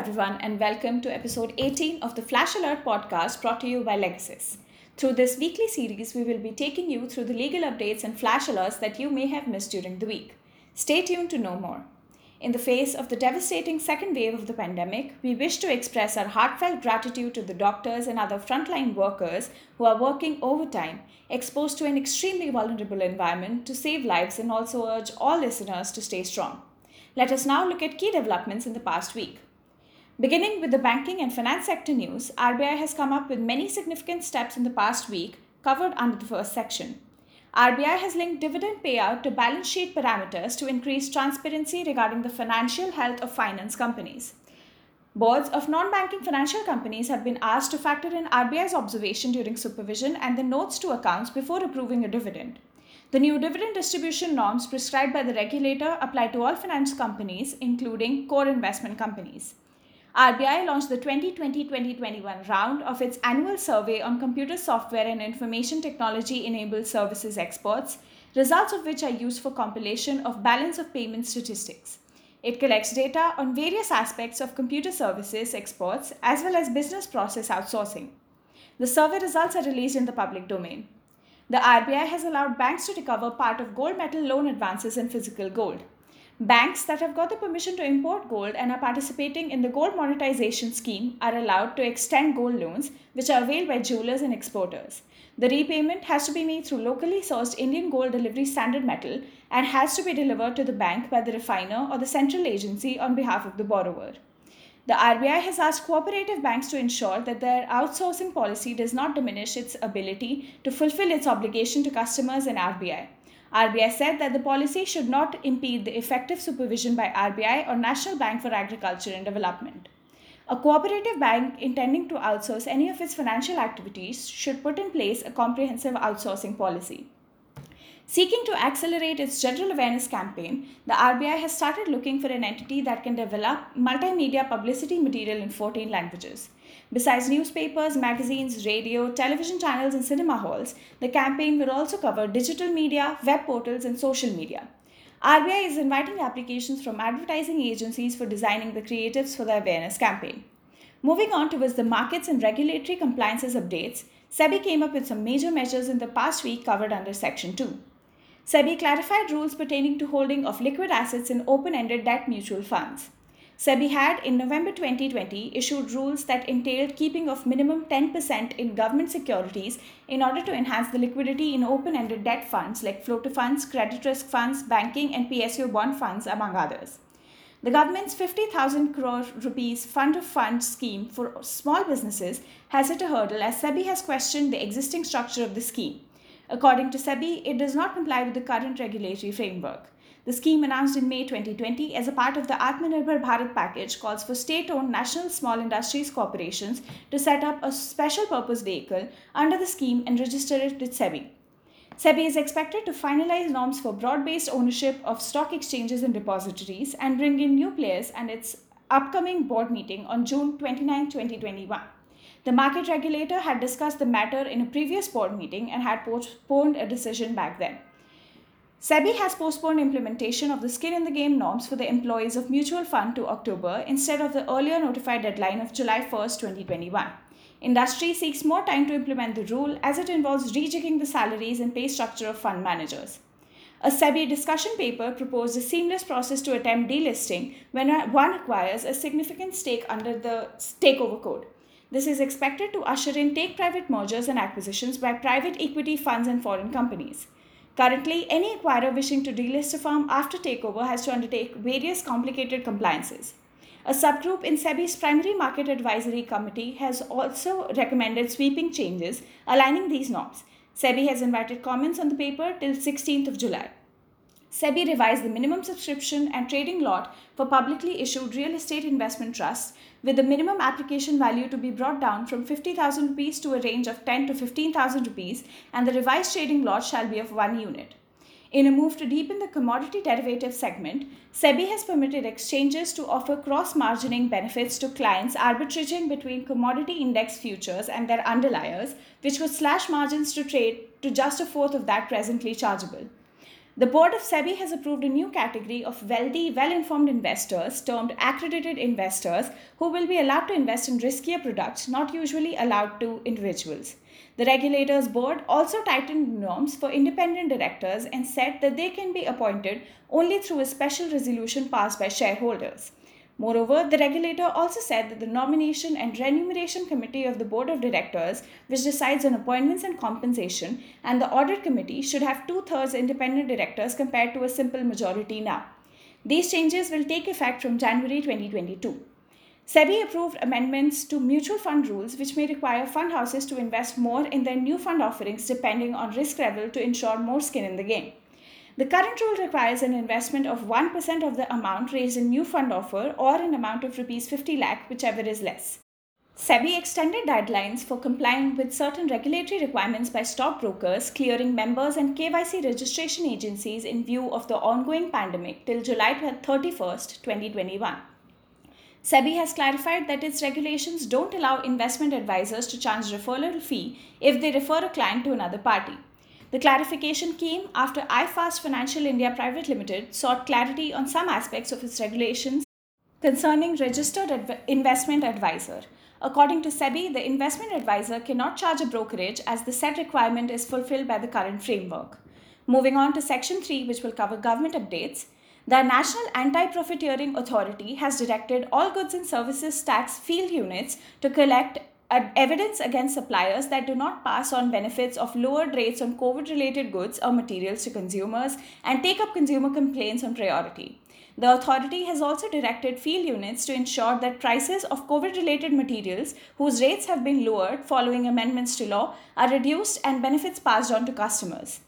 everyone, and welcome to episode 18 of the Flash Alert podcast brought to you by Legasis. Through this weekly series, we will be taking you through the legal updates and flash alerts that you may have missed during the week. Stay tuned to know more. In the face of the devastating second wave of the pandemic, we wish to express our heartfelt gratitude to the doctors and other frontline workers who are working overtime, exposed to an extremely vulnerable environment to save lives, and also urge all listeners to stay strong. Let us now look at key developments in the past week. Beginning with the banking and finance sector news, RBI has come up with many significant steps in the past week covered under the first section. RBI has linked dividend payout to balance sheet parameters to increase transparency regarding the financial health of finance companies. Boards of non banking financial companies have been asked to factor in RBI's observation during supervision and the notes to accounts before approving a dividend. The new dividend distribution norms prescribed by the regulator apply to all finance companies, including core investment companies. RBI launched the 2020 2021 round of its annual survey on computer software and information technology enabled services exports, results of which are used for compilation of balance of payment statistics. It collects data on various aspects of computer services exports as well as business process outsourcing. The survey results are released in the public domain. The RBI has allowed banks to recover part of gold metal loan advances in physical gold. Banks that have got the permission to import gold and are participating in the gold monetization scheme are allowed to extend gold loans, which are availed by jewelers and exporters. The repayment has to be made through locally sourced Indian gold delivery standard metal and has to be delivered to the bank by the refiner or the central agency on behalf of the borrower. The RBI has asked cooperative banks to ensure that their outsourcing policy does not diminish its ability to fulfill its obligation to customers and RBI. RBI said that the policy should not impede the effective supervision by RBI or National Bank for Agriculture and Development. A cooperative bank intending to outsource any of its financial activities should put in place a comprehensive outsourcing policy. Seeking to accelerate its general awareness campaign, the RBI has started looking for an entity that can develop multimedia publicity material in 14 languages. Besides newspapers, magazines, radio, television channels, and cinema halls, the campaign will also cover digital media, web portals, and social media. RBI is inviting applications from advertising agencies for designing the creatives for the awareness campaign. Moving on towards the markets and regulatory compliances updates, SEBI came up with some major measures in the past week covered under Section 2. SEBI clarified rules pertaining to holding of liquid assets in open ended debt mutual funds. SEBI had in November 2020 issued rules that entailed keeping of minimum 10% in government securities in order to enhance the liquidity in open-ended debt funds like floater funds, credit risk funds, banking and PSU bond funds among others. The government's 50,000 crore rupees fund of funds scheme for small businesses has hit a hurdle as SEBI has questioned the existing structure of the scheme. According to SEBI, it does not comply with the current regulatory framework. The scheme announced in May 2020 as a part of the Atmanirbhar Bharat package calls for state-owned national small industries corporations to set up a special purpose vehicle under the scheme and register it with SEBI. SEBI is expected to finalize norms for broad-based ownership of stock exchanges and depositories and bring in new players and its upcoming board meeting on June 29, 2021. The market regulator had discussed the matter in a previous board meeting and had postponed a decision back then. SEBI has postponed implementation of the skin in the game norms for the employees of mutual fund to October instead of the earlier notified deadline of July 1, 2021. Industry seeks more time to implement the rule as it involves rejigging the salaries and pay structure of fund managers. A SEBI discussion paper proposed a seamless process to attempt delisting when one acquires a significant stake under the takeover code. This is expected to usher in take private mergers and acquisitions by private equity funds and foreign companies. Currently, any acquirer wishing to delist a firm after takeover has to undertake various complicated compliances. A subgroup in SEBI's primary market advisory committee has also recommended sweeping changes aligning these norms. SEBI has invited comments on the paper till 16th of July. SEBI revised the minimum subscription and trading lot for publicly issued real estate investment trusts, with the minimum application value to be brought down from 50,000 rupees to a range of 10 to 15,000 rupees, and the revised trading lot shall be of one unit. In a move to deepen the commodity derivative segment, SEBI has permitted exchanges to offer cross margining benefits to clients arbitraging between commodity index futures and their underliers, which would slash margins to trade to just a fourth of that presently chargeable. The board of SEBI has approved a new category of wealthy, well informed investors termed accredited investors who will be allowed to invest in riskier products not usually allowed to individuals. The regulator's board also tightened norms for independent directors and said that they can be appointed only through a special resolution passed by shareholders. Moreover, the regulator also said that the Nomination and Remuneration Committee of the Board of Directors, which decides on appointments and compensation, and the Audit Committee should have two thirds independent directors compared to a simple majority now. These changes will take effect from January 2022. SEBI approved amendments to mutual fund rules which may require fund houses to invest more in their new fund offerings depending on risk level to ensure more skin in the game. The current rule requires an investment of 1% of the amount raised in new fund offer or an amount of rupees 50 lakh, whichever is less. SEBI extended deadlines for complying with certain regulatory requirements by stockbrokers, clearing members, and KYC registration agencies in view of the ongoing pandemic till July 31st, 2021. SEBI has clarified that its regulations don't allow investment advisors to charge referral fee if they refer a client to another party. The clarification came after iFast Financial India Private Limited sought clarity on some aspects of its regulations concerning registered adv- investment advisor. According to SEBI, the investment advisor cannot charge a brokerage as the said requirement is fulfilled by the current framework. Moving on to Section 3, which will cover government updates. The National Anti Profiteering Authority has directed all goods and services tax field units to collect evidence against suppliers that do not pass on benefits of lowered rates on COVID related goods or materials to consumers and take up consumer complaints on priority. The authority has also directed field units to ensure that prices of COVID related materials whose rates have been lowered following amendments to law are reduced and benefits passed on to customers.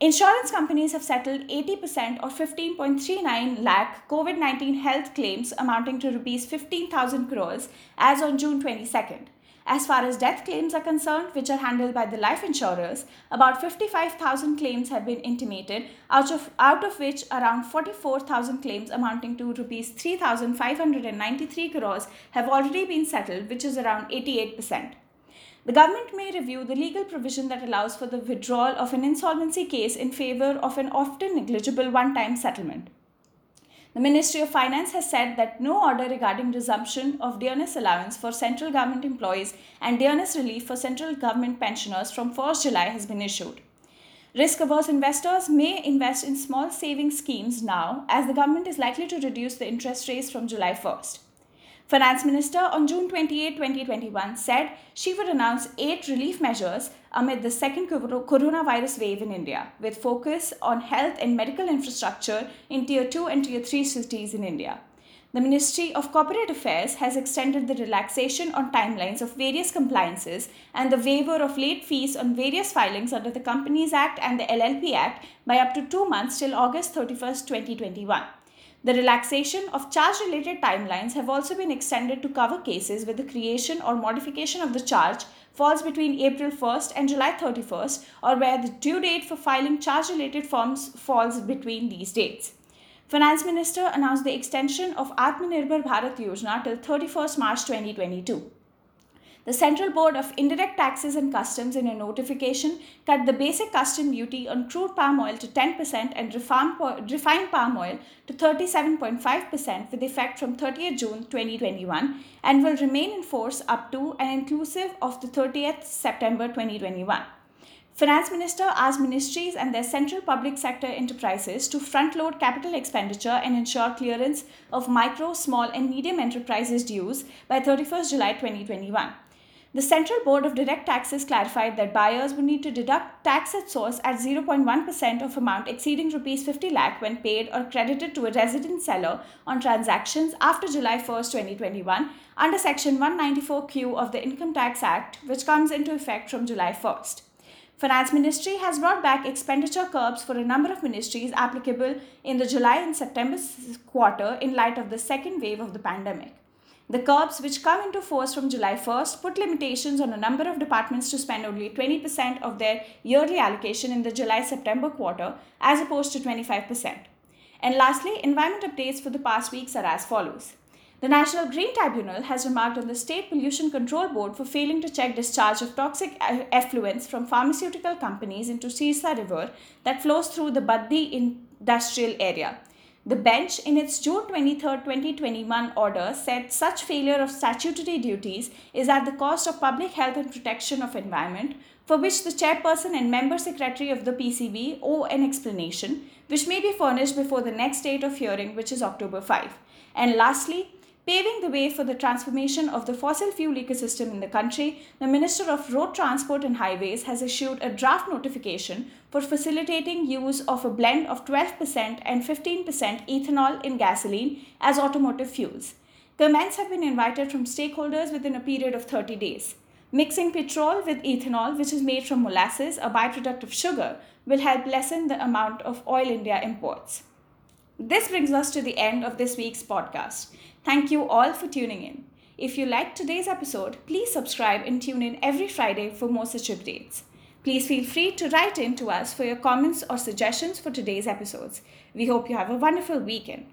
Insurance companies have settled 80% or 15.39 lakh COVID 19 health claims amounting to rupees 15,000 crores as on June 22nd. As far as death claims are concerned, which are handled by the life insurers, about 55,000 claims have been intimated, out of, out of which around 44,000 claims amounting to rupees 3,593 crores have already been settled, which is around 88%. The government may review the legal provision that allows for the withdrawal of an insolvency case in favor of an often negligible one time settlement. The Ministry of Finance has said that no order regarding resumption of dearness allowance for central government employees and dearness relief for central government pensioners from 1st July has been issued. Risk averse investors may invest in small savings schemes now as the government is likely to reduce the interest rates from July 1st. Finance Minister on June 28, 2021 said she would announce eight relief measures amid the second coronavirus wave in India, with focus on health and medical infrastructure in Tier 2 and Tier 3 cities in India. The Ministry of Corporate Affairs has extended the relaxation on timelines of various compliances and the waiver of late fees on various filings under the Companies Act and the LLP Act by up to two months till August 31, 2021. The relaxation of charge related timelines have also been extended to cover cases where the creation or modification of the charge falls between April 1st and July 31st, or where the due date for filing charge related forms falls between these dates. Finance Minister announced the extension of Atmanirbhar Bharat Yojana till 31st March 2022. The Central Board of Indirect Taxes and Customs, in a notification, cut the basic custom duty on crude palm oil to 10% and refined palm oil to 37.5% with effect from 30th June 2021 and will remain in force up to and inclusive of the 30th September 2021. Finance Minister asked ministries and their central public sector enterprises to front load capital expenditure and ensure clearance of micro, small, and medium enterprises dues by 31st July 2021. The Central Board of Direct Taxes clarified that buyers would need to deduct tax at source at 0.1% of amount exceeding rupees 50 lakh when paid or credited to a resident seller on transactions after July 1, 2021 under section 194Q of the Income Tax Act which comes into effect from July 1st. Finance Ministry has brought back expenditure curbs for a number of ministries applicable in the July and September quarter in light of the second wave of the pandemic. The curbs, which come into force from July 1st, put limitations on a number of departments to spend only 20% of their yearly allocation in the July September quarter as opposed to 25%. And lastly, environment updates for the past weeks are as follows. The National Green Tribunal has remarked on the State Pollution Control Board for failing to check discharge of toxic effluents from pharmaceutical companies into Sirsa River that flows through the Baddi industrial area. The bench, in its June 23, 2021 order, said such failure of statutory duties is at the cost of public health and protection of environment, for which the chairperson and member secretary of the PCB owe an explanation, which may be furnished before the next date of hearing, which is October 5. And lastly, Paving the way for the transformation of the fossil fuel ecosystem in the country, the Minister of Road Transport and Highways has issued a draft notification for facilitating use of a blend of 12% and 15% ethanol in gasoline as automotive fuels. Comments have been invited from stakeholders within a period of 30 days. Mixing petrol with ethanol, which is made from molasses, a byproduct of sugar, will help lessen the amount of oil India imports. This brings us to the end of this week's podcast. Thank you all for tuning in. If you liked today's episode, please subscribe and tune in every Friday for more such updates. Please feel free to write in to us for your comments or suggestions for today's episodes. We hope you have a wonderful weekend.